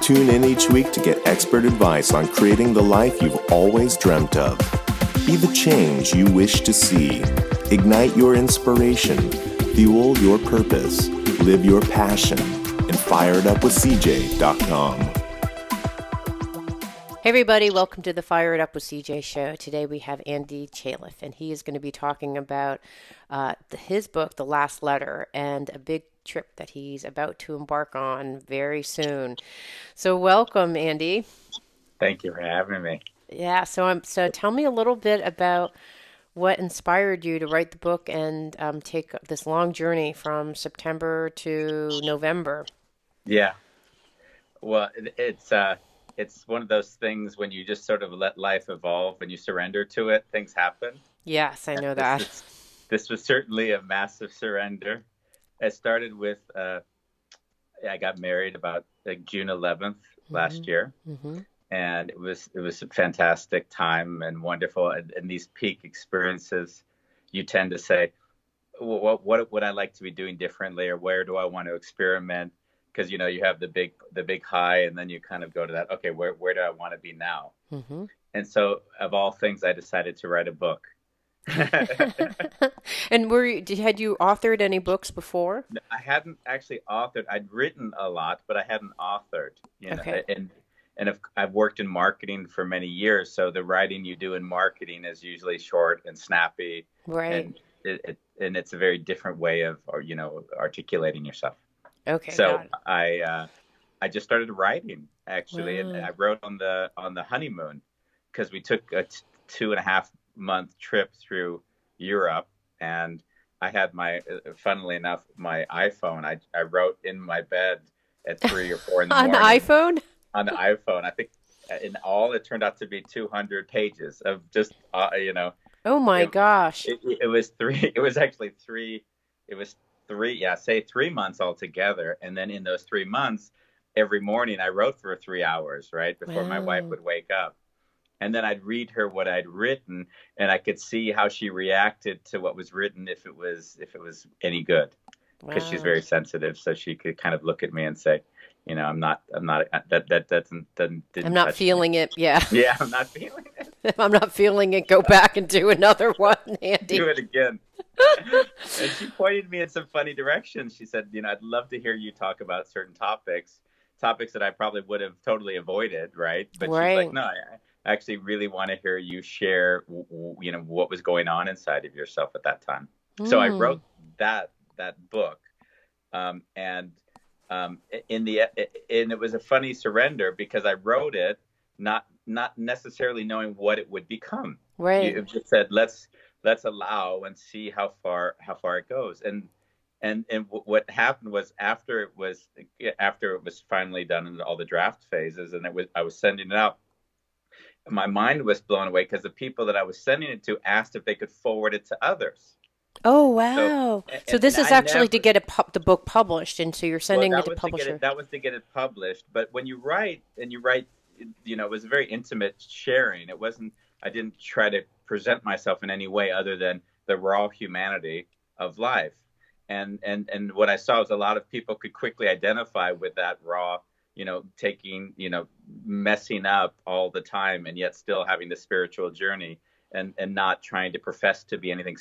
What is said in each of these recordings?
Tune in each week to get expert advice on creating the life you've always dreamt of. Be the change you wish to see. Ignite your inspiration. Fuel your purpose. Live your passion. And fire it up with CJ.com. Hey everybody, welcome to the Fire It Up with CJ show. Today we have Andy Chaliff, and he is going to be talking about uh, his book, The Last Letter, and a big trip that he's about to embark on very soon. So welcome, Andy. Thank you for having me. Yeah, so I'm so tell me a little bit about what inspired you to write the book and um, take this long journey from September to November. Yeah, well, it's uh, it's one of those things when you just sort of let life evolve and you surrender to it, things happen. Yes, I know that. This, this was certainly a massive surrender. It started with uh, I got married about like June 11th mm-hmm. last year, mm-hmm. and it was it was a fantastic time and wonderful. And, and these peak experiences, you tend to say, what what would I like to be doing differently, or where do I want to experiment? Because you know you have the big the big high, and then you kind of go to that. Okay, where where do I want to be now? Mm-hmm. And so, of all things, I decided to write a book. and were you, had you authored any books before? I hadn't actually authored. I'd written a lot, but I hadn't authored. You know, Okay. and and I've, I've worked in marketing for many years, so the writing you do in marketing is usually short and snappy, Right. and it, it and it's a very different way of or you know articulating yourself. okay. so. I uh, I just started writing actually, and I wrote on the on the honeymoon because we took a t- two and a half month trip through Europe, and I had my funnily enough my iPhone. I I wrote in my bed at three or four in the morning. on the iPhone. on the iPhone. I think in all it turned out to be 200 pages of just uh, you know Oh my It- gosh. it, it was three it was actually three it was three yeah say three months altogether and then in those three months every morning i wrote for three hours right before my wife would wake up and then i'd read her what i'd written and i could see how she reacted to what was written if it was if it was any good because she's very sensitive so she could kind of look at me and say you know i'm not i'm not uh, that that doesn't doesn't didn't I'm not touch me." feeling it. Yeah. yeah i'm not feeling it If I'm not feeling it, go back and do another one, Andy. do it again. and she pointed me in some funny directions. She said, "You know, I'd love to hear you talk about certain topics, topics that I probably would have totally avoided, right?" But she's like, "No, I actually really want to hear you share, you know, what was going on inside of yourself at that time." So I Mm. wrote that that book, um, and um, in the and it was a funny surrender because I wrote it not not necessarily knowing what it would become. Right. You just said let's let's allow and see how far how far it goes. And and and what happened was after it was after it was finally done in all the draft phases, and it was I was sending it out. My mind was blown away because the people that I was sending it to asked if they could forward it to others. Oh wow! So, and- this is I actually to get pu- the book published, and so you're sending well, it to was to publisher. it, that was to get it published. But when you write and you write, you know, it was a very intimate sharing. It wasn't. I didn't try to present myself in any way other than the raw humanity of life. And and and what I saw was a lot of people could quickly identify with that raw, you know, taking, you know, messing up all the time and yet still having the spiritual journey and and not trying to profess to be anything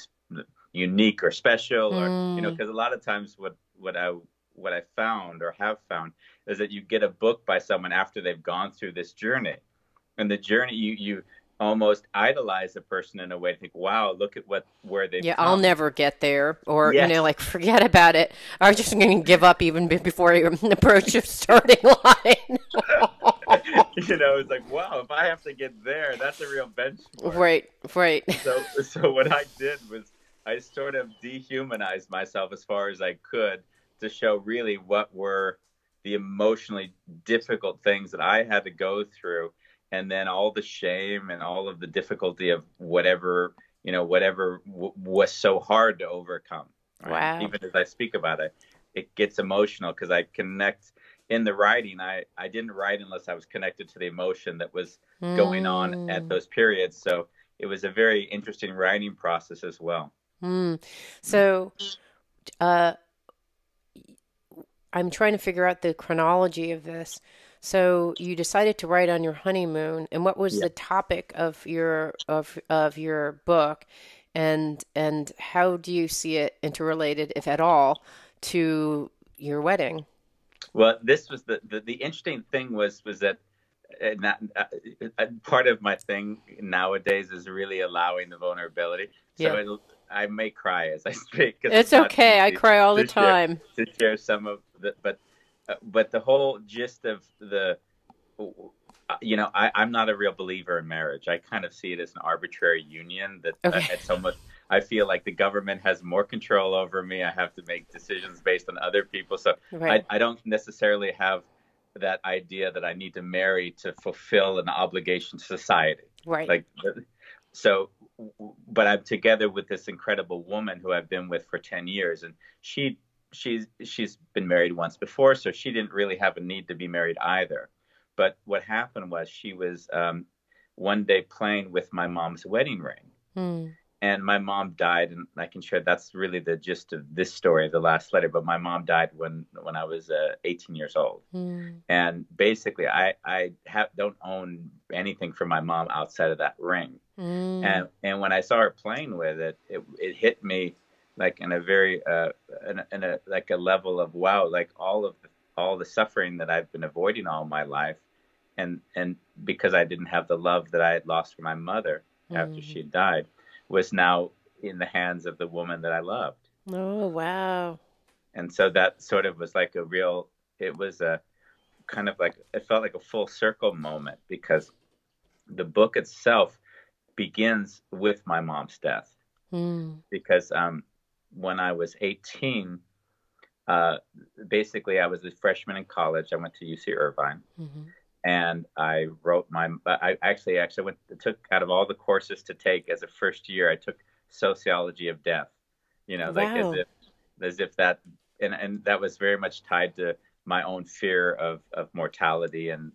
unique or special or you know Mm. because a lot of times what what I what I found or have found is that you get a book by someone after they've gone through this journey and the journey you you almost idolize a person in a way to think wow look at what where they've yeah, I'll never get there, or you know, like forget about it. I was just going to give up even before I even approach the starting line. you know it's like wow if I have to get there that's a real benchmark right, right. so so what I did was I sort of dehumanized myself as far as I could to show really what were the emotionally difficult things that I had to go through and then all the shame and all of the difficulty of whatever you know whatever w- was so hard to overcome Wow. even as I speak about it it gets emotional because I connect in the writing I I didn't write unless I was connected to the emotion that was going on at Mm. those periods. So it was a very interesting writing process as well. Mm. So, uh, I'm trying to figure out the chronology of this. So you decided to write on your honeymoon, and what was Yeah. the topic of your of of your book, and and how do you see it interrelated, if at all, to your wedding? Well, this was the the, the interesting thing was was that uh, not, uh, uh, part of my thing nowadays is really allowing the vulnerability. So Yeah. I may cry as I speak. It's not okay. I cry all the to share- time. to share some of the but but the whole gist of the uh, you know I, I'm not a real believer in marriage. I kind of see it as an arbitrary union that uh, Okay. it's almost I feel like the government has more control over me. I have to make decisions based on other people. So Right. I, I don't necessarily have that idea that I need to marry to fulfill an obligation to society Right. like so but i'm together with this incredible woman who i've been with for 10 years and she she's she's been married once before so she didn't really have a need to be married either but what happened was she was um, one day playing with my mom's wedding ring Mm. and my mom died and i can share that's really the gist of this story the last letter but my mom died when when i was uh, 18 years old Mm. and basically i i have don't own anything from my mom outside of that ring Mm. and and when I saw her playing with it, it it hit me like in a very uh in a, in a like a level of wow, like all of the, all the suffering that I've been avoiding all my life, and and because I didn't have the love that I had lost from my mother after she had died, was now in the hands of the woman that I loved, Oh wow. and so that sort of was like a real. It was a kind of like it felt like a full circle moment because the book itself begins with my mom's death Mm. because um, when I was 18, uh, basically I was a freshman in college. I went to UC Irvine, Mhm. and I wrote my. I actually actually went took out of all the courses to take as a first year. I took sociology of death. You know, like as if as if that and and that was very much tied to my own fear of of mortality and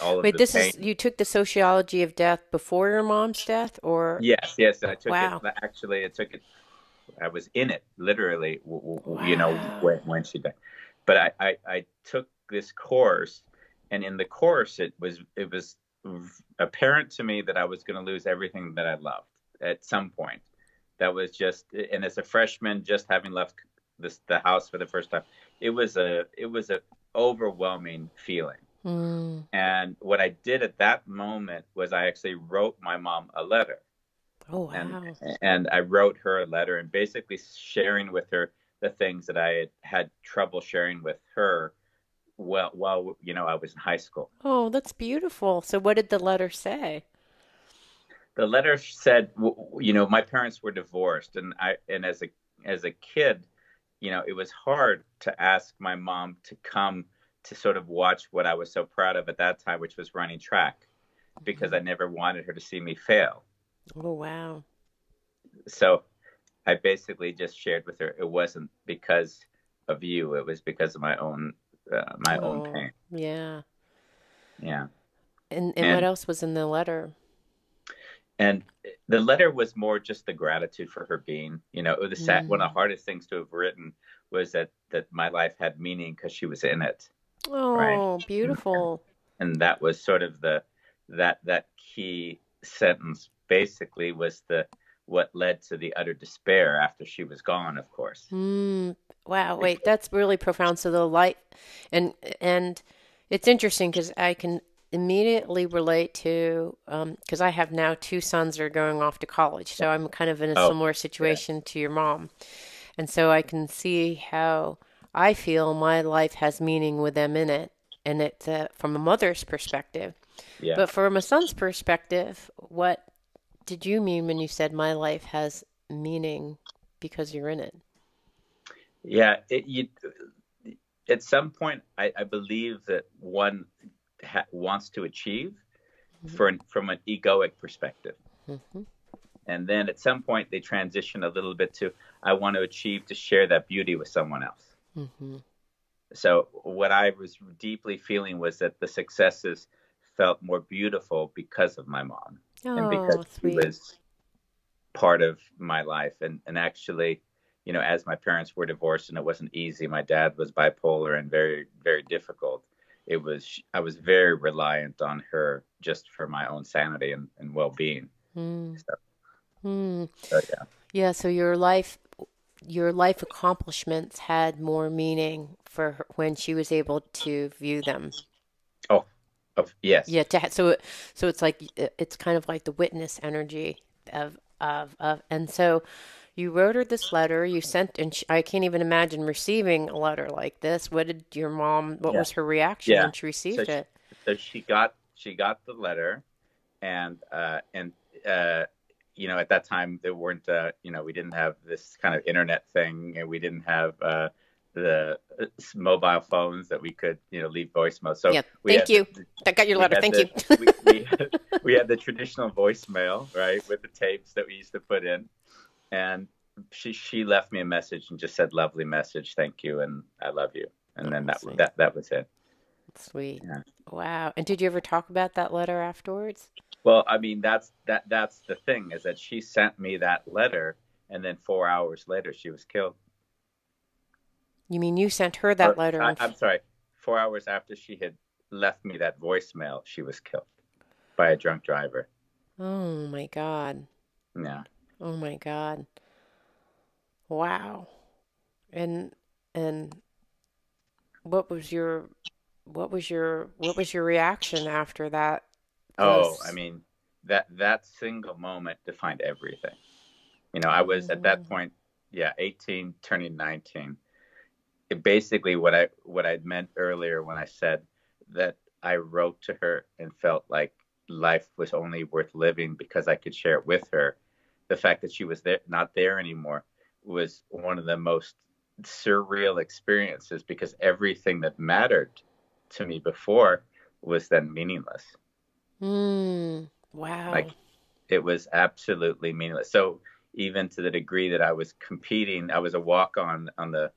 all of Wait, this pain. is you took the sociology of death before your mom's death, or Yes, yes. I took Wow. it. Actually, I took it. I was in it literally. W- w- You know when, when she died, but I, I I took this course, and in the course it was it was apparent to me that I was going to lose everything that I loved at some point. That was just, and as a freshman, just having left this the house for the first time, it was a it was a overwhelming feeling. Mm. And what I did at that moment was I actually wrote my mom a letter oh wow, and and I wrote her a letter and basically sharing with her the things that I had had trouble sharing with her well, while you know I was in high school. Oh, that's beautiful. So, what did the letter say? The letter said, you know, my parents were divorced, and I and as a as a kid, you know, it was hard to ask my mom to come to sort of watch what I was so proud of at that time, which was running track, because mm-hmm. I never wanted her to see me fail. Oh wow! So, I basically just shared with her it wasn't because of you; it was because of my own uh, my oh, own pain. Yeah. Yeah. And, and, and what else was in the letter? And the letter was more just the gratitude for her being. You know, the sad, mm. one of the mm. hardest things to have written was that that my life had meaning because she was in it. Oh, right? beautiful. And, and that was sort of the that that key sentence basically was the what led to the utter despair after she was gone, of course. Mm, wow, wait, that's really profound. So the light, and and it's interesting because I can immediately relate to because um, I have now two sons that are going off to college, so I'm kind of in a oh, similar situation yeah. to your mom, and so I can see how I feel my life has meaning with them in it, and it's uh, from a mother's perspective. Yeah. But from a son's perspective, what did you mean when you said my life has meaning because you're in it? Yeah, it, you, at some point, I, I believe that one ha- wants to achieve mm-hmm. for an, from an egoic perspective. Mm-hmm. And then at some point, they transition a little bit to I want to achieve to share that beauty with someone else. Mm-hmm. So, what I was deeply feeling was that the successes felt more beautiful because of my mom oh, and because sweet. she was part of my life. And, and actually, you know, as my parents were divorced and it wasn't easy, my dad was bipolar and very, very difficult. It was, I was very reliant on her just for my own sanity and, and well being. Mm. So, mm. so, yeah. Yeah. So your life, your life accomplishments had more meaning for her when she was able to view them. Oh, of yes. Yeah. To, so, so it's like, it's kind of like the witness energy of, of, of, and so, you wrote her this letter. You sent, and she, I can't even imagine receiving a letter like this. What did your mom? What yeah. was her reaction yeah. when she received so it? She, so she got she got the letter, and uh, and uh, you know at that time there weren't uh, you know we didn't have this kind of internet thing, and we didn't have uh, the uh, mobile phones that we could you know leave voicemail. So yeah, thank you. The, that got your letter. Thank the, you. we, we, had, we had the traditional voicemail right with the tapes that we used to put in and she she left me a message and just said lovely message thank you and i love you and oh, then that sweet. that that was it sweet yeah. wow and did you ever talk about that letter afterwards well i mean that's that that's the thing is that she sent me that letter and then four hours later she was killed you mean you sent her that or, letter I, i'm sorry four hours after she had left me that voicemail she was killed by a drunk driver oh my god yeah Oh my god. Wow. And and what was your what was your what was your reaction after that? Oh, I mean that that single moment defined everything. You know, I was mm-hmm. at that mm. point, yeah, 18 turning 19. Basically what I what I meant earlier when I said that I wrote to her and felt like life was only worth living because I could share it with her the fact that she was there, not there anymore, was one of the most surreal experiences because everything that mattered to me before was then meaningless. Mm, wow. Like it was absolutely meaningless. So even to the degree that I was competing, I was a walk on on the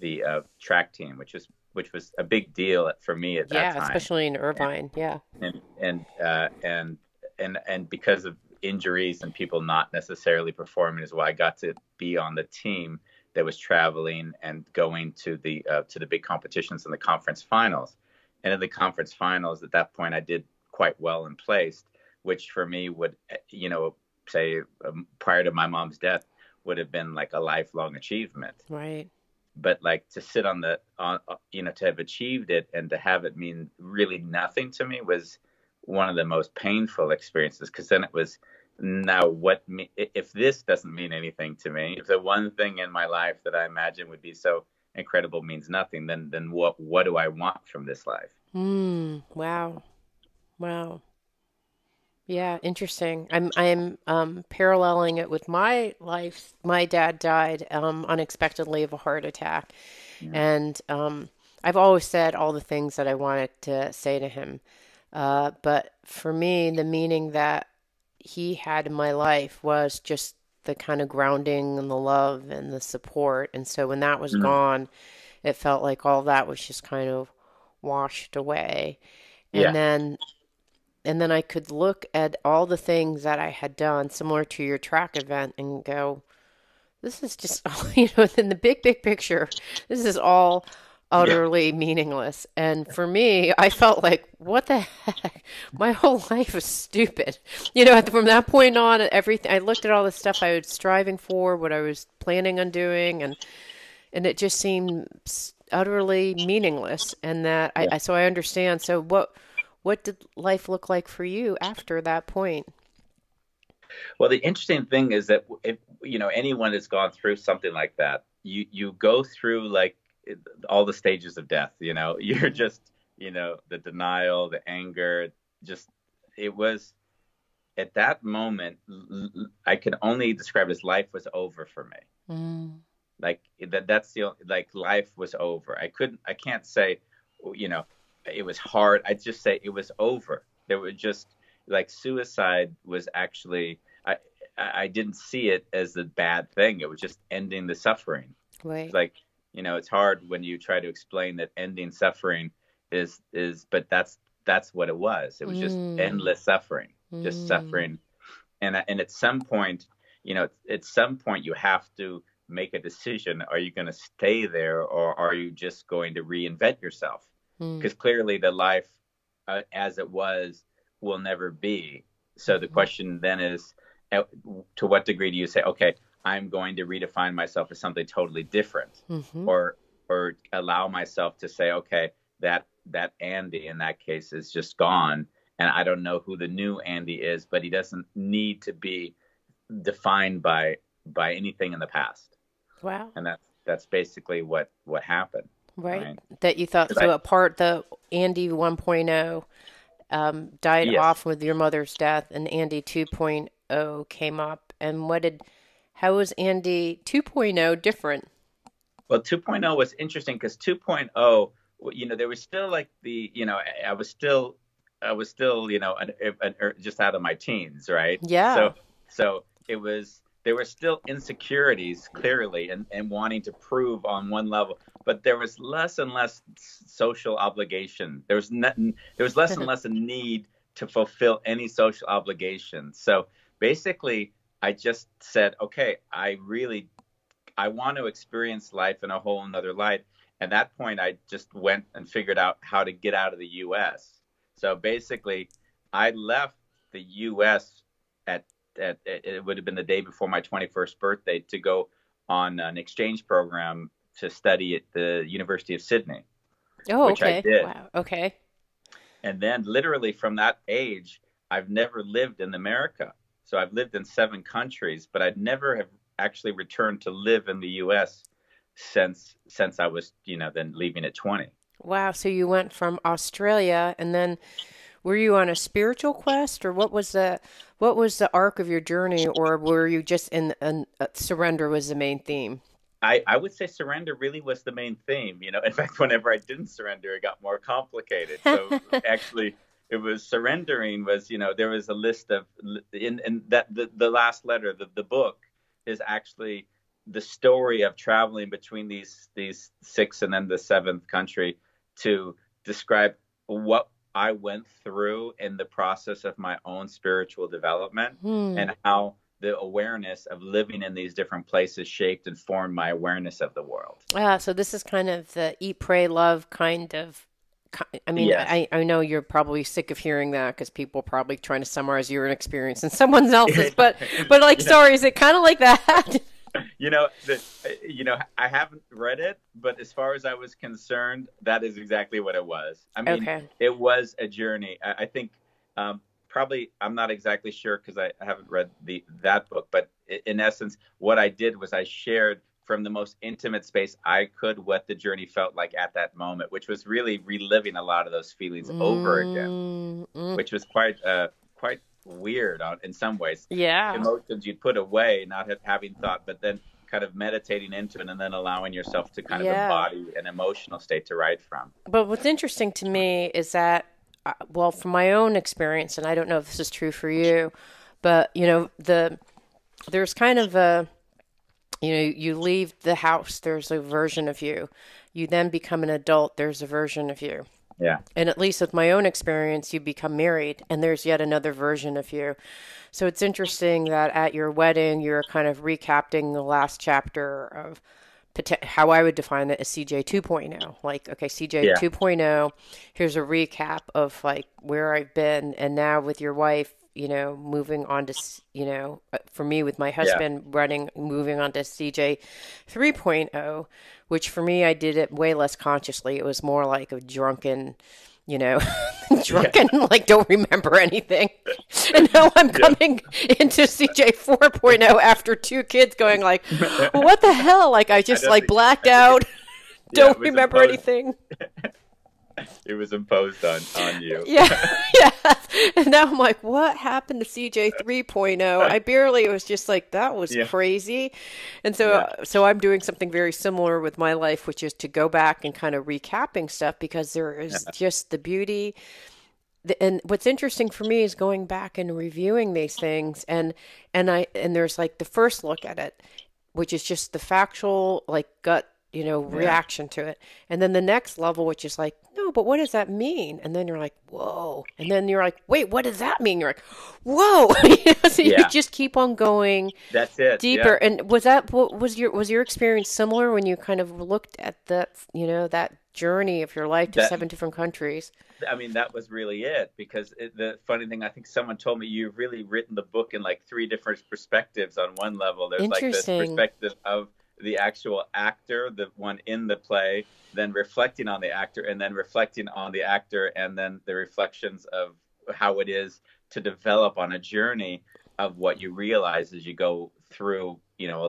the uh, track team, which was which was a big deal for me at that yeah, time. Yeah, especially in Irvine. And, yeah. And and uh, and and and because of injuries and people not necessarily performing as well. I got to be on the team that was traveling and going to the uh, to the big competitions and the conference finals. And in the conference finals, at that point, I did quite well and placed, which for me would, you know, say um, prior to my mom's death, would have been like a lifelong achievement. Right. But like to sit on the, on, uh, you know, to have achieved it and to have it mean really nothing to me was one of the most painful experiences because then it was now what me, if this doesn't mean anything to me if the one thing in my life that i imagine would be so incredible means nothing, then then what what do I want from this life? Mm, wow. Wow. Yeah, interesting. I'm I'm um, paralleling it with my life. My dad died um, unexpectedly of a heart attack, and um, I've always said all the things that I wanted to say to him. Uh, but for me, the meaning that he had in my life was just the kind of grounding and the love and the support. And so when that was gone, it felt like all that was just kind of washed away. And Yeah. then and then I could look at all the things that I had done similar to your track event and go, this is just, you know, in the big, big picture, this is all utterly meaningless. And for me, I felt like, what the heck? My whole life is stupid. You know, from that point on, everything, I looked at all the stuff I was striving for, what I was planning on doing, and, and it just seemed utterly meaningless. And that, I, I, so I understand. So what, what did life look like for you after that point? Well, the interesting thing is that if you know anyone has gone through something like that, you you go through like all the stages of death. You know, you're just you know the denial, the anger. Just it was at that moment. I could only describe it as life was over for me. Mm. Like that. That's the only- like life was over. I couldn't. I can't say, you know, it was hard. I'd just say it was over. There was just like suicide was actually. I I didn't see it as a bad thing. It was just ending the suffering. Right. Like you know, it's hard when you try to explain that ending suffering is is, but that's that's what it was. It was just Mm. endless suffering, just Mm. suffering, and and at some point, you know, at some point you have to make a decision. Are you going to stay there, or are you just going to reinvent yourself? Mm. Because clearly, the life uh, as it was will never be. So the question then is, uh, to what degree do you say, okay, I'm going to redefine myself as something totally different, Mhm. or or allow myself to say, okay, that that Andy in that case is just gone, and I don't know who the new Andy is, but he doesn't need to be defined by by anything in the past, Wow. and that's that's basically what what happened. Right. Right. That you thought so I- a part the Andy 1.0 um, died Yes. off with your mother's death and Andy 2.0 came up and what did how was Andy 2.0 different? Well, 2.0 was interesting because 2.0, w- you know, there was still like the, you know, I- I was still, I was still, you know, an, an, er, just out of my teens, right? Yeah. So, so it was, there were still insecurities clearly and, and wanting to prove on one level, but there was less and less social obligation. There was nothing, there was less and less a need to fulfill any social obligation. So basically, I just said, okay, I really I want to experience life in a whole another light. At that point, I just went and figured out how to get out of the U.S. So basically, I left the U.S. at, at it would have been the day before my 21st birthday to go on an exchange program to study at the University of Sydney. Oh, Which I okay. did. Wow. Okay. And then, literally from that age, I've never lived in America. So I've lived in seven countries, but I'd never have actually returned to live in the U.S. since since I was, you know, then leaving at 20. Wow, so you went from Australia and then were you on a spiritual quest or what was the what was the arc of your journey or were you just in an uh, surrender was the main theme? I, I would say surrender really was the main theme. You know, in fact, whenever I didn't surrender, it got more complicated. So actually, it was surrendering was you know there was a list of in in that the, the last letter the, the book is actually the story of traveling between these these six and then the seventh country to describe what I went through in the process of my own spiritual development Hmm. and how the awareness of living in these different places shaped and formed my awareness of the world. Ah, so this is kind of the eat, pray, love kind of. I mean, Yes. I, I know you're probably sick of hearing that because people are probably trying to summarize your experience and someone else's, but but like, Yeah. sorry, is it kind of like that? You know, the, you know, I haven't read it, but as far as I was concerned, that is exactly what it was. I mean, Okay. it was a journey. I, I think um, probably I'm not exactly sure because I, I haven't read the that book, but in essence, what I did was I shared from the most intimate space I could what the journey felt like at that moment, which was really reliving a lot of those feelings over again, Mm, which was quite uh, quite weird on, in some ways. yeah. Emotions you'd put away, not have, having thought, but then kind of meditating into it and then allowing yourself to kind of embody an emotional state to write from. But what's interesting to me is that, uh, well, from my own experience, and I don't know if this is true for you, but you know, the there's kind of a, you know, you leave the house, there's a version of you. You then become an adult, there's a version of you. Yeah. And at least with my own experience, you become married and there's yet another version of you. So it's interesting that at your wedding, you're kind of recapping the last chapter of how I would define it as CJ 2.0. Like, okay, CJ Yeah. 2.0, here's a recap of like where I've been. And now with your wife, you know, moving on to, you know, uh, for me with my husband running, moving on to CJ 3.0, which for me, I did it way less consciously. It was more like a drunken, you know, drunken, like don't remember anything. And now I'm coming into CJ 4.0 after two kids going like, what the hell? Like I just don't like blacked I out. Don't was remember anything. It was imposed on, on you. Yeah, yeah. And now I'm like, what happened to CJ 3.0? I barely. It was just like that was Yeah. crazy, and so Yeah. Uh, so I'm doing something very similar with my life, which is to go back and kind of recapping stuff because there is just the beauty. And what's interesting for me is going back and reviewing these things, and and I and there's like the first look at it, which is just the factual like gut you know reaction to it and then the next level which is like no but what does that mean and then you're like whoa and then you're like wait what does that mean you're like whoa You know, so you just keep on going That's it. deeper yeah. and was that what was your was your experience similar when you kind of looked at that you know that journey of your life to That- seven different countries I mean, that was really it. Because it, the funny thing, I think someone told me you've really written the book in like three different perspectives. On one level, there's like this perspective of the actual actor, the one in the play, then reflecting on the actor, and then reflecting on the actor, and then the reflections of how it is to develop on a journey of what you realize as you go through, you know,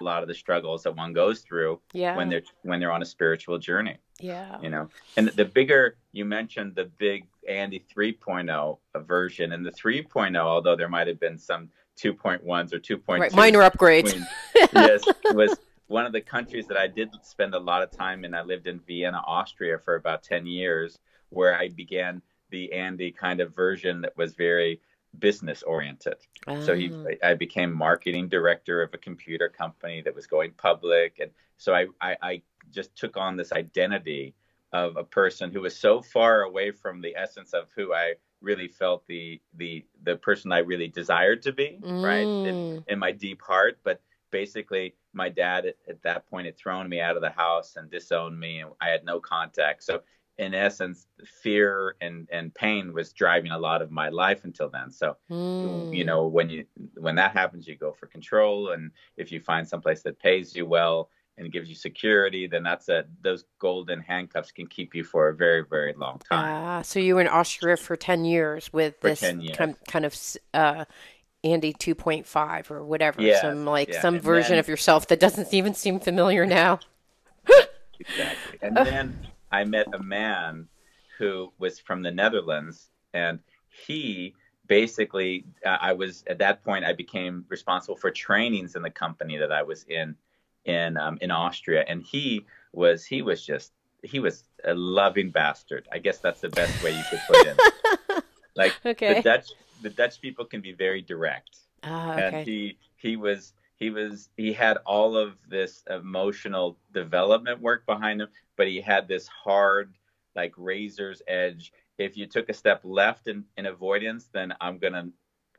A lot of the struggles that one goes through Yeah. when they're when they're on a spiritual journey. yeah you know and the bigger you mentioned the big andy 3.0 version and the 3.0 although there might have been some 2.1s or 2.2 right minor upgrades yes was one of the countries that i did spend a lot of time in i lived in vienna austria for about 10 years where i began the andy kind of version that was very business oriented so he, Ah. I became marketing director of a computer company that was going public, and so I, I, I just took on this identity of a person who was so far away from the essence of who I really felt the the the person I really desired to be, right, in, Mm. in my deep heart. But basically, my dad at, at that point had thrown me out of the house and disowned me, and I had no contact. So in essence, fear and and pain was driving a lot of my life until then. So Mm. you know when you when that happens you go for control and if you find someplace that pays you well and gives you security then that's a those golden handcuffs can keep you for a very very long time Ah, so you were in Austria for 10 years with For this 10 years. Kind, kind of uh, Andy 2.5 or whatever. Yes, some like yeah, some and version then- of yourself that doesn't even seem familiar now. exactly and then i met a man who was from the netherlands and he basically uh, i was at that point i became responsible for trainings in the company that i was in in um, in Austria, and he was he was just he was a loving bastard. I guess that's the best way you could put it. like Okay. the Dutch the Dutch people can be very direct Ah, and he he was he was he had all of this emotional development work behind him but he had this hard like razor's edge. If you took a step left in, in avoidance then i'm gonna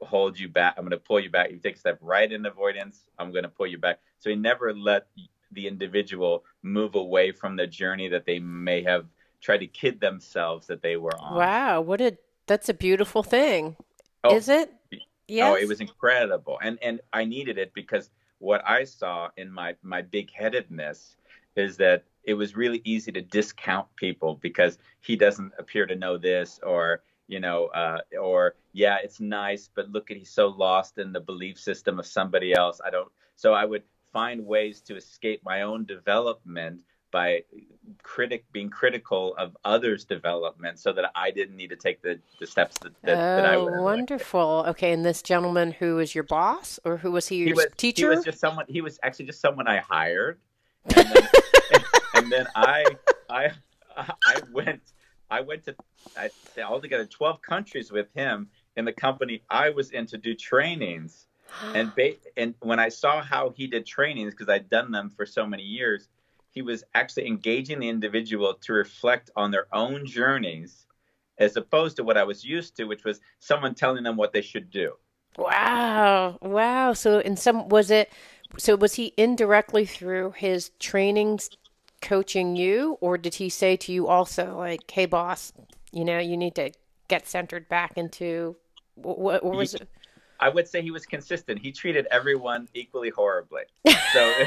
hold you back. I'm gonna pull you back. If you take a step right in avoidance i'm gonna pull you back. So he never let the individual move away from the journey that they may have tried to kid themselves that they were on. Wow, what a that's a beautiful thing. Oh, Is it? Yes. Oh, it was incredible, and and I needed it because what I saw in my my big headedness is that it was really easy to discount people because he doesn't appear to know this or you know uh, or yeah it's nice but look at he's so lost in the belief system of somebody else i don't so i would find ways to escape my own development by critic being critical of others development so that i didn't need to take the, the steps that, that, that i oh, would liked. wonderful. Okay, and this gentleman who was your boss, or who was he your he was, teacher? He was just someone. He was actually just someone I hired, and then, and then I, I, I went, I went to I, altogether twelve countries with him in the company I was in to do trainings, and ba- and when I saw how he did trainings because I'd done them for so many years, he was actually engaging the individual to reflect on their own journeys. As opposed to what I was used to, which was someone telling them what they should do. Wow. Wow. So in some was it so was he indirectly through his trainings coaching you or did he say to you also like, "Hey boss, you know, you need to get centered back into what, what was it? I would say he was consistent. He treated everyone equally horribly. So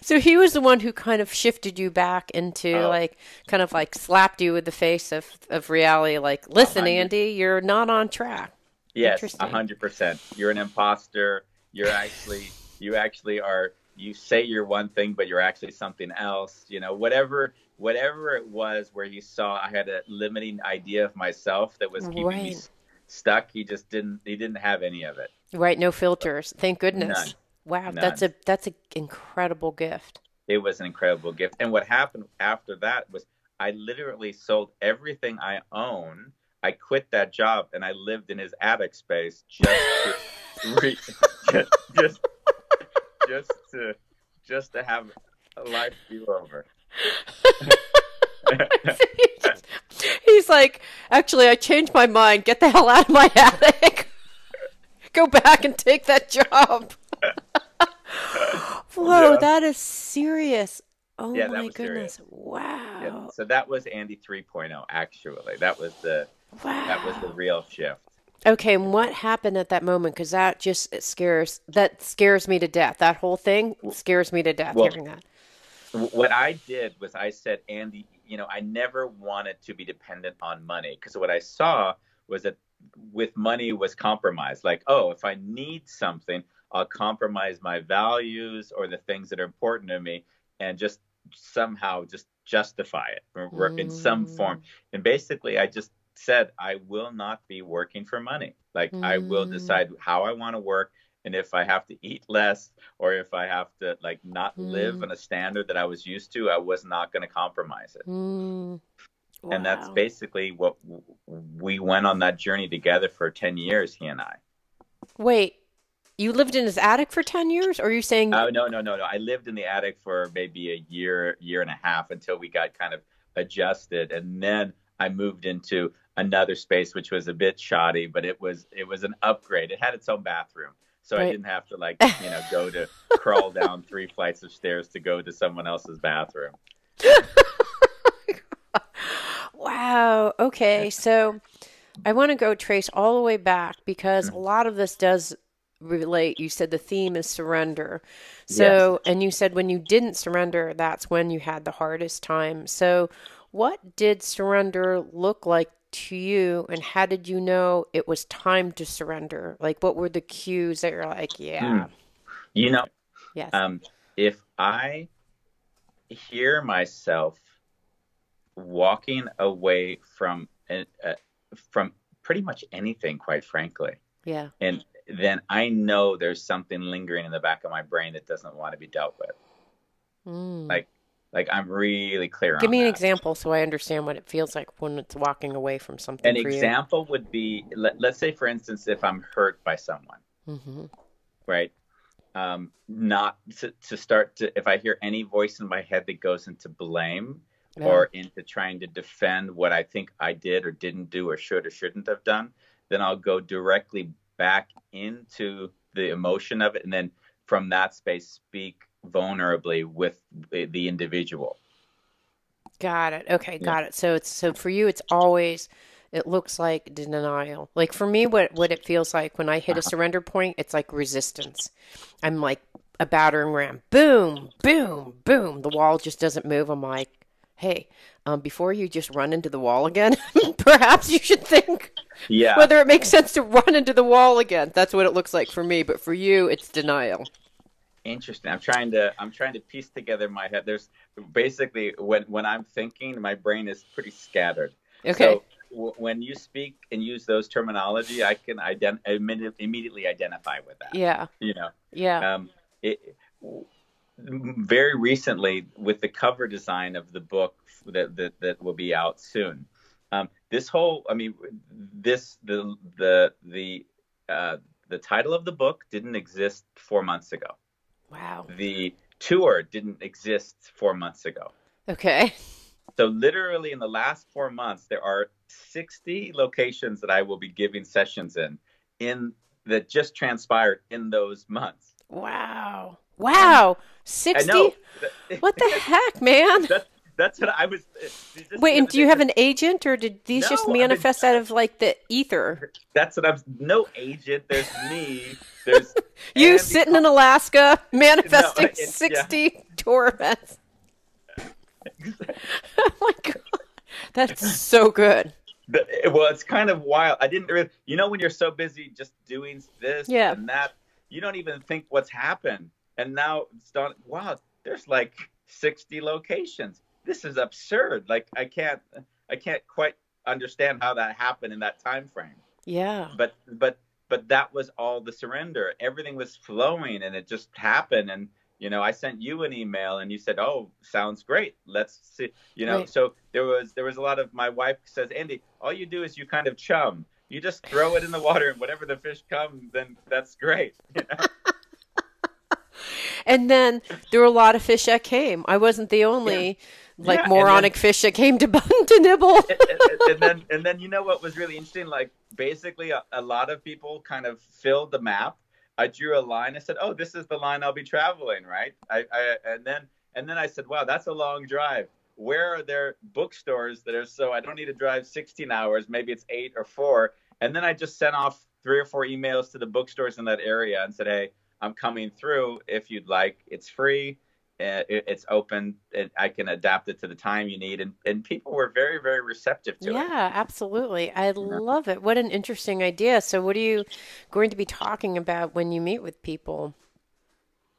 So he was the one who kind of shifted you back into Oh. like kind of like slapped you with the face of of reality like, "Listen, hundred- Andy, you're not on track." yes, a hundred percent. You're an imposter. You're actually you actually are you say you're one thing but you're actually something else. You know, whatever whatever it was where he saw I had a limiting idea of myself that was keeping me Right. s- stuck. He just didn't he didn't have any of it. Right, no filters. Thank goodness. None. Wow, that's a that's an incredible gift. it was an incredible gift. And what happened after that was I literally sold everything I own. I quit that job and I lived in his attic space just to re- just, just just to just to have a life be over. He's like, actually, I changed my mind. Get the hell out of my attic. Go back and take that job. Whoa, Yeah. that is serious. Oh Yeah, my goodness. serious. Wow. Yeah, so that was Andy 3.0 actually. That was the wow. that was the real shift. Okay, and what happened at that moment? Because that just scares that scares me to death. That whole thing scares me to death. Well- hearing that. what I did was I said, Andy, you know, I never wanted to be dependent on money because what I saw was that with money was compromise. Like, oh, if I need something, I'll compromise my values or the things that are important to me and just somehow just justify it in some form. Mm. And basically, I just said, I will not be working for money. Like, I will Mm. decide how I want to work. And if I have to eat less or if I have to like not live Mm. on a standard that I was used to, I was not going to compromise it. Mm. And that's basically what w- we went on that journey together for 10 years, he and I. Wait, you lived in his attic for 10 years? Or are you saying Oh, no, no, no, no. I lived in the attic for maybe a year, year and a half until we got kind of adjusted. And then I moved into another space, which was a bit shoddy, but it was, it was an upgrade. It had its own bathroom. So I didn't have to like, you know, go to crawl down three flights of stairs to go to someone else's bathroom. Wow. Okay. So I want to go trace all the way back because Mm-hmm. a lot of this does relate. You said the theme is surrender. So, and you said when you didn't surrender, that's when you had the hardest time. So, what did surrender look like to you, and how did you know it was time to surrender? Like, what were the cues that you're like, yeah, You know, yes, um, if I hear myself walking away from uh, from pretty much anything, quite frankly, yeah, and then I know there's something lingering in the back of my brain that doesn't want to be dealt with. Mm. Like, like I'm really clear Give me an example so I understand what it feels like when it's walking away from something. An example would be, let, let's say, for instance, if I'm hurt by someone, You. hmm right? Um, not to, to start to, if I hear any voice in my head that goes into blame Yeah. or into trying to defend what I think I did or didn't do or should or shouldn't have done, then I'll go directly back into the emotion of it. And then from that space, speak vulnerably with the individual. Got it. Okay, Yeah. got it. So it's so for you, it's always it looks like denial. Like for me, what what it feels like when I hit Uh-huh. a surrender point, it's like resistance. I'm like a battering ram. Boom, boom, boom. The wall just doesn't move. I'm like, hey, um, before you just run into the wall again, perhaps you should think Yeah. whether it makes sense to run into the wall again. That's what it looks like for me. But for you, it's denial. Interesting. I'm trying to I'm trying to piece together my head. There's basically when when I'm thinking, my brain is pretty scattered. Okay. So w- when you speak and use those terminology, I can ident- immedi- immediately identify with that. yeah. You know, Yeah. um, it, very recently with the cover design of the book that that, that will be out soon. Um, this whole, I mean, this the the the uh, the title of the book didn't exist four months ago. Wow. The tour didn't exist four months ago. Okay. So literally in the last four months, there are 60 locations that I will be giving sessions in, in that just transpired in those months. Wow. Wow. 60? What the heck, man? That's that's what I was. Uh, this Wait, and do you have an agent or did these just No, I mean- manifest out of like the ether? That's what I'm. No agent. There's me. There's You Andy sitting in Alaska manifesting it's- yeah. 60 tour events. oh my God. That's so good. Well, it's kind of wild. I didn't really, you know, when you're so busy just doing this Yeah. and that, you don't even think what's happened. And now it's done. Wow, there's like 60 locations. This is absurd. Like I can't, I can't quite understand how that happened in that time frame. Yeah. But, but, but that was all the surrender. Everything was flowing, and it just happened. And you know, I sent you an email, and you said, "Oh, sounds great. Let's see." You know, Right. so there was there was a lot of my wife says, "Andy, all you do is you kind of chum. You just throw it in the water, and whatever the fish come, then that's great." You know? And then there were a lot of fish that came. I wasn't the only like Yeah, moronic then- fish that came to Bun to nibble. and, and- and then and then you know what was really interesting? Like basically, a, a lot of people kind of filled the map. I drew a line. I said, "Oh, this is the line I'll be traveling." Right. I, I and then and then I said, "Wow, that's a long drive." Where are there bookstores that are so I don't need to drive 16 hours? Maybe it's eight or four. And then I just sent off three or four emails to the bookstores in that area and said, "Hey, I'm coming through. If you'd like, it's free. It, it's open. And I can adapt it to the time you need." And and people were very very receptive to it. Yeah, absolutely. I love it. What an interesting idea. So, what are you going to be talking about when you meet with people?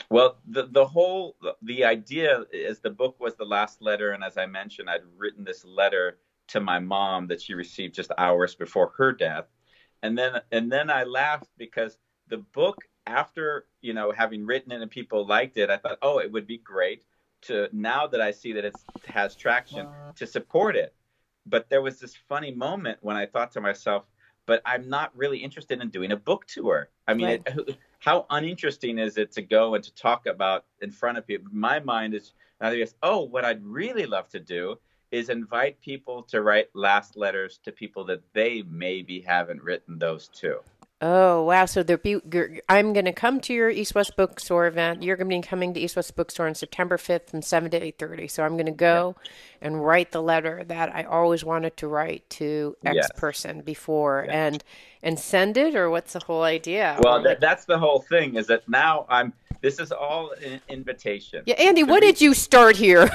Well, the the whole the idea is the book was the last letter, and as I mentioned, I'd written this letter to my mom that she received just hours before her death, and then and then I laughed because the book, after you know having written it and people liked it, I thought, oh, it would be great to now that I see that it has traction to support it. But there was this funny moment when I thought to myself, but I'm not really interested in doing a book tour. I mean, Right. it, how uninteresting is it to go and to talk about in front of people? My mind is, guess, oh, what I'd really love to do is invite people to write last letters to people that they maybe haven't written those to. Oh, wow. So there be I'm going to come to your East West Bookstore event. You're going to be coming to East West Bookstore on September 5th from 7 to 8:30. So I'm going to go and write the letter that I always wanted to write to X Yes. person before and and send it or what's the whole idea? Well, that, that's the whole thing. Is that now I'm. This is all an invitation. yeah, Andy, what did you start here?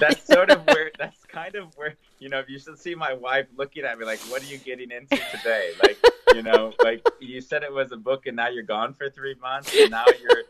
that's sort of where that's kind of where you know if you should see my wife looking at me like what are you getting into today like you know like you said it was a book and now you're gone for three months and now you're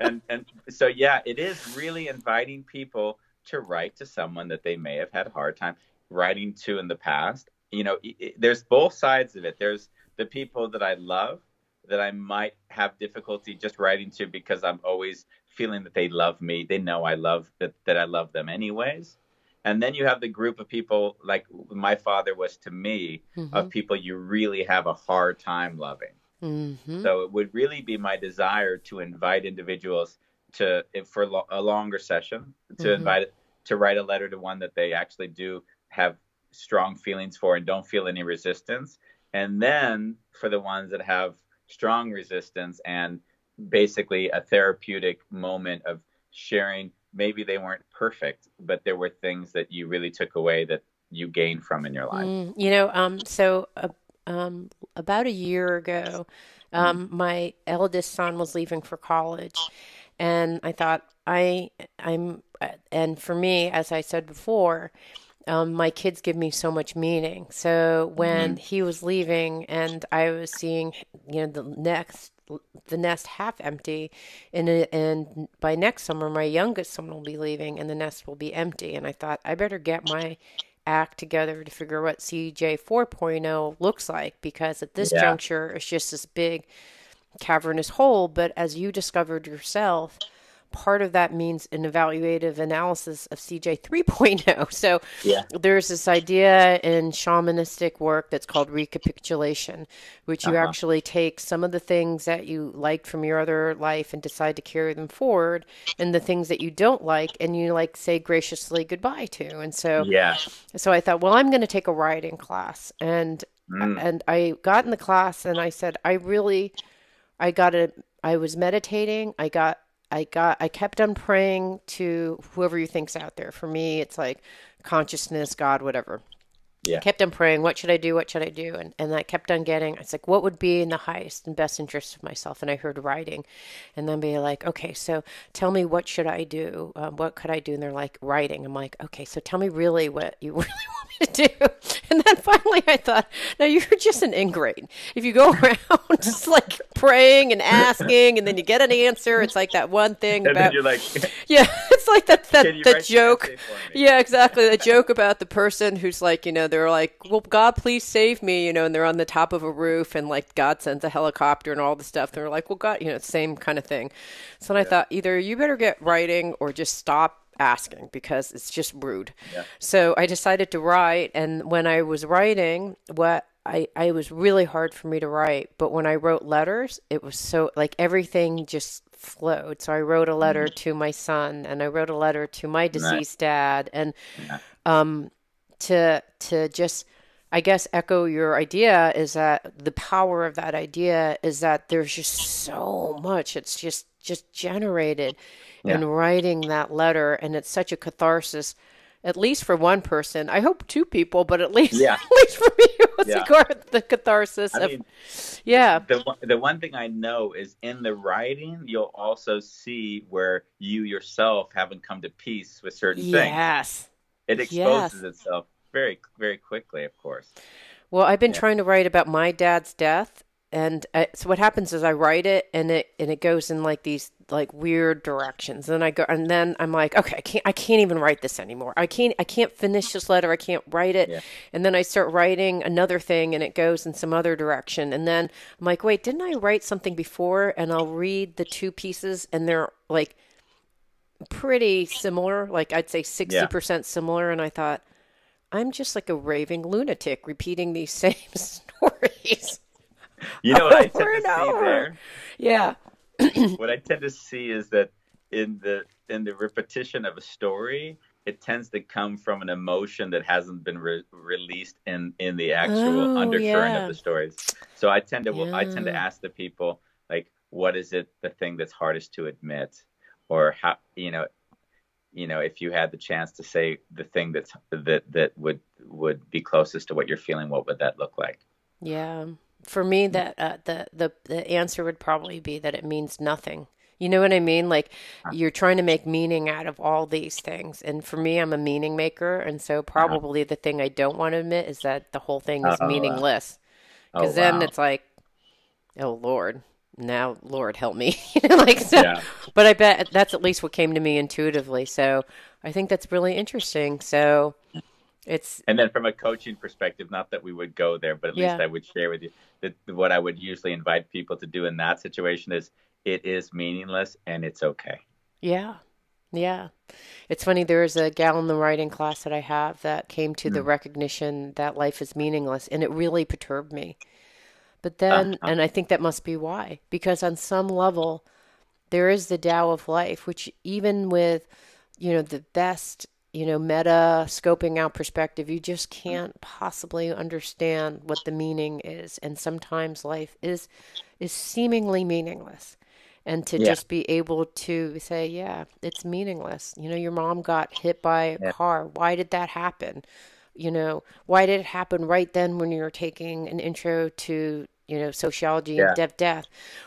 and and so yeah it is really inviting people to write to someone that they may have had a hard time writing to in the past you know i i there's both sides of it there's the people that i love that I might have difficulty just writing to because I'm always feeling that they love me. They know I love that that I love them anyways. And then you have the group of people like my father was to me Mm-hmm. of people you really have a hard time loving. Mm-hmm. So it would really be my desire to invite individuals to if for a longer session to Mhm. invite to write a letter to one that they actually do have strong feelings for and don't feel any resistance and then for the ones that have strong resistance and basically a therapeutic moment of sharing maybe they weren't perfect but there were things that you really took away that you gained from in your life Mm, you know, um, so uh, um, about a year ago, um, my eldest son was leaving for college, and I thought I I'm uh, and for me, as I said before. Um, my kids give me so much meaning. So when he was leaving, and I was seeing, you know, the next the nest half empty, and and by next summer, my youngest son will be leaving, and the nest will be empty. And I thought I better get my act together to figure what CJ 4.0 looks like because at this Yeah. juncture it's just this big cavernous hole. But as you discovered yourself, part of that means an evaluative analysis of CJ 3.0. So Yeah. there's this idea in shamanistic work that's called recapitulation, which you Uh-huh. actually take some of the things that you liked from your other life and decide to carry them forward, and the things that you don't like, and you like say graciously goodbye to. And so yeah so I thought, well, I'm going to take a writing class, and Mm. and I got in the class, and I said, I really, I got a I was meditating, I got, I got, I kept on praying to whoever you think's out there. For me, it's like consciousness, God, whatever. Yeah. Kept on praying, what should I do? What should I do? And and I kept on getting. It's like, what would be in the highest and best interest of myself? And I heard writing, and then be like, okay, so tell me what should I do? Um, what could I do? And they're like, writing. I'm like, okay, so tell me really what you really want me to do. And then finally, I thought, no, you're just an ingrate. If you go around just like praying and asking, and then you get an answer, it's like that one thing and then about you're like yeah, it's like that that that the joke. essay for me? Yeah, exactly. The joke about the person who's like, you know, they're like, "Well, God, please save me," you know, and they're on the top of a roof, and like God sends a helicopter and all the stuff. They're like, "Well, God," you know, same kind of thing. So then I thought either you better get writing or just stop asking because it's just rude. Yeah. So I decided to write, and when I was writing, what I, I it was really hard for me to write, but when I wrote letters, it was so like everything just flowed. So I wrote a letter to my son, and I wrote a letter to my deceased dad, and um, to to just I guess echo your idea is that the power of that idea is that there's just so much. It's just just generated in writing that letter, and it's such a catharsis. At least for one person, I hope two people, but at least Yeah. at least for me, it was Yeah. the catharsis I of mean, yeah. the the one thing I know is in the writing, you'll also see where you yourself haven't come to peace with certain things. Yes. It Yes. exposes itself very very quickly, of course. Well, I've been Yeah. trying to write about my dad's death, and I, so what happens is I write it, and it and it goes in like these like weird directions. And I go, and then I'm like, okay, I can't, I can't even write this anymore. I can't, I can't finish this letter. I can't write it. Yeah. And then I start writing another thing, and it goes in some other direction. And then I'm like, wait, didn't I write something before? And I'll read the two pieces, and they're like pretty similar. Like I'd say sixty percent similar. And I thought. I'm just like a raving lunatic repeating these same stories. You know what I tend to see there? Yeah. what I tend to see is that in the in the repetition of a story, it tends to come from an emotion that hasn't been re- released in in the actual Oh, undercurrent yeah. of the stories. So I tend to I tend to ask the people like, what is it the thing that's hardest to admit, or how you know. You know, if you had the chance to say the thing that's that that would would be closest to what you're feeling, what would that look like? Yeah. For me that uh, the the the answer would probably be that it means nothing. You know what I mean? Like you're trying to make meaning out of all these things. And for me I'm a meaning maker and so probably the thing I don't want to admit is that the whole thing is Oh, uh, meaningless. oh, Cuz then wow. it's like oh lord, now lord help me. You know, like so Yeah. but I bet that's at least what came to me intuitively. So I think that's really interesting. So It's And then from a coaching perspective, not that we would go there, but at Yeah. least I would share with you that what I would usually invite people to do in that situation is it is meaningless and it's okay. Yeah. Yeah. It's funny, there was a gal in the writing class that I have that came to the hmm. recognition that life is meaningless, and it really perturbed me. But then, Uh-huh. and I think that must be why, because on some level, there is the Tao of life, which even with, you know, the best, you know, meta scoping out perspective, you just can't possibly understand what the meaning is. And sometimes life is is seemingly meaningless. And to Yeah. just be able to say, yeah, it's meaningless. You know, your mom got hit by a Yeah. car. Why did that happen? You know, why did it happen right then when you were taking an intro to, you know, sociology Yeah. and deaf death?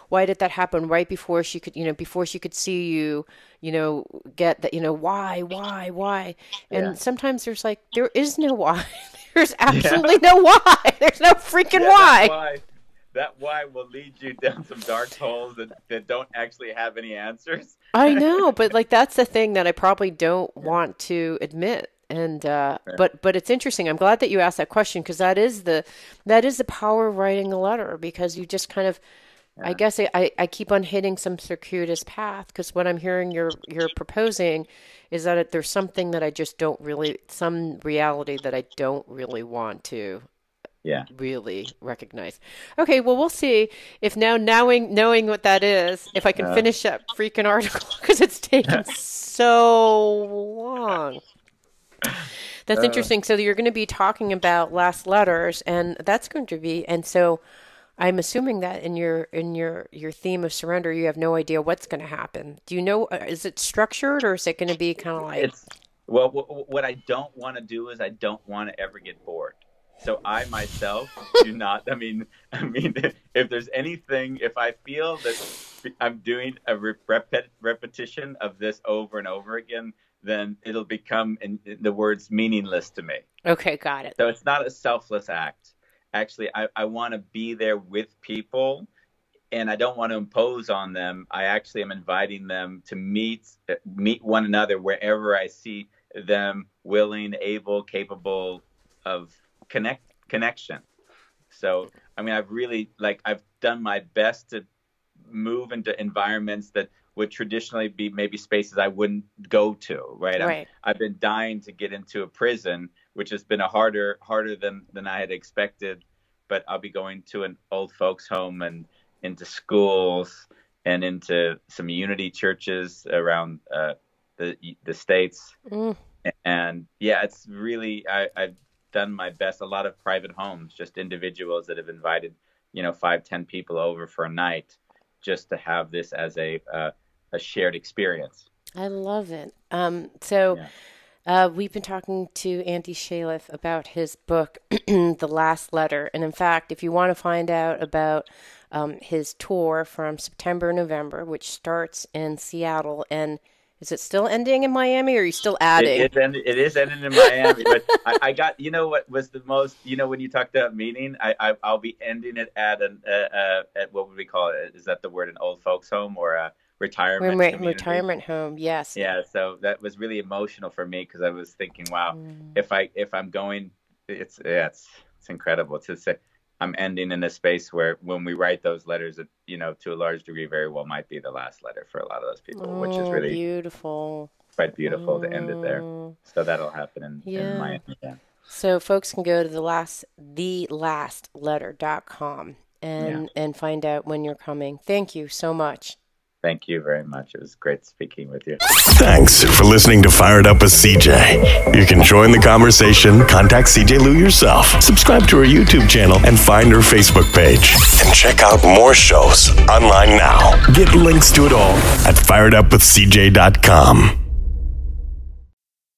Why did that happen right before she could, you know, before she could see you, you know, get that, you know, why, why, why? And Yeah. sometimes there's like, there is no why. There's absolutely no why. There's no freaking Yeah, why. That why, that why will lead you down some dark holes that, that don't actually have any answers. I know, but like that's the thing that I probably don't want to admit. And uh, but but it's interesting. I'm glad that you asked that question because that is the that is the power of writing a letter because you just kind of I guess I, I, keep on hitting some circuitous path because what I'm hearing you're you're proposing is that it, there's something that I just don't really some reality that I don't really want to Yeah. really recognize. Okay, well we'll see if now knowing knowing what that is, if I can finish that freaking article because it's taken so long. That's interesting. So you're going to be talking about last letters, and that's going to be, and so I'm assuming that in your in your your theme of surrender, you have no idea what's going to happen. Do you know? uh, Is it structured, or is it going to be kind of like? It's well, wh- what I don't want to do is I don't want to ever get bored. So I myself do not. I mean, I mean, if there's anything, if I feel that I'm doing a re- repet- repetition of this over and over again, then it'll become, in, in the words, meaningless to me. okay, got it. So it's not a selfless act. Actually, I, I want to be there with people and I don't want to impose on them. I actually am inviting them to meet meet one another wherever I see them willing, able, capable of connect connection. So I mean I've really like I've done my best to move into environments that would traditionally be maybe spaces I wouldn't go to, right? Right. I've been dying to get into a prison, which has been a harder harder than than I had expected. But I'll be going to an old folks home and into schools and into some unity churches around uh, the the states. Mm. And yeah, it's really I, I've done my best. A lot of private homes, just individuals that have invited you know five ten people over for a night, just to have this as a uh, a shared experience. I love it. Um, so Yeah. uh, we've been talking to Andy Shaliff about his book, The Last Letter. And in fact, if you want to find out about um, his tour from September, November, which starts in Seattle, and is it still ending in Miami or are you still adding? It, it, ended, it is ending in Miami, but I, I got you know what was the most you know when you talked about meaning, I, I I'll be ending it at an uh, uh, at what would we call it? Is that the word an old folks home or a retirement? Rem- retirement home, yes. Yeah, so that was really emotional for me because I was thinking, wow, Mm. if I if I'm going, it's yeah, it's it's incredible to say I'm ending in a space where when we write those letters, you know to a large degree very well might be the last letter for a lot of those people, which is Oh, really beautiful. quite beautiful to end it there. Oh. So that'll happen in, Yeah. in Miami. Yeah. So folks can go to the last thelastletter.com and and find out when you're coming. Thank you so much. Thank you very much. It was great speaking with you. Thanks for listening to Fired Up with CJ. You can join the conversation, contact CJ Liu yourself, subscribe to her YouTube channel, and find her Facebook page. And check out more shows online now. Get links to it all at firedupwithcj.com.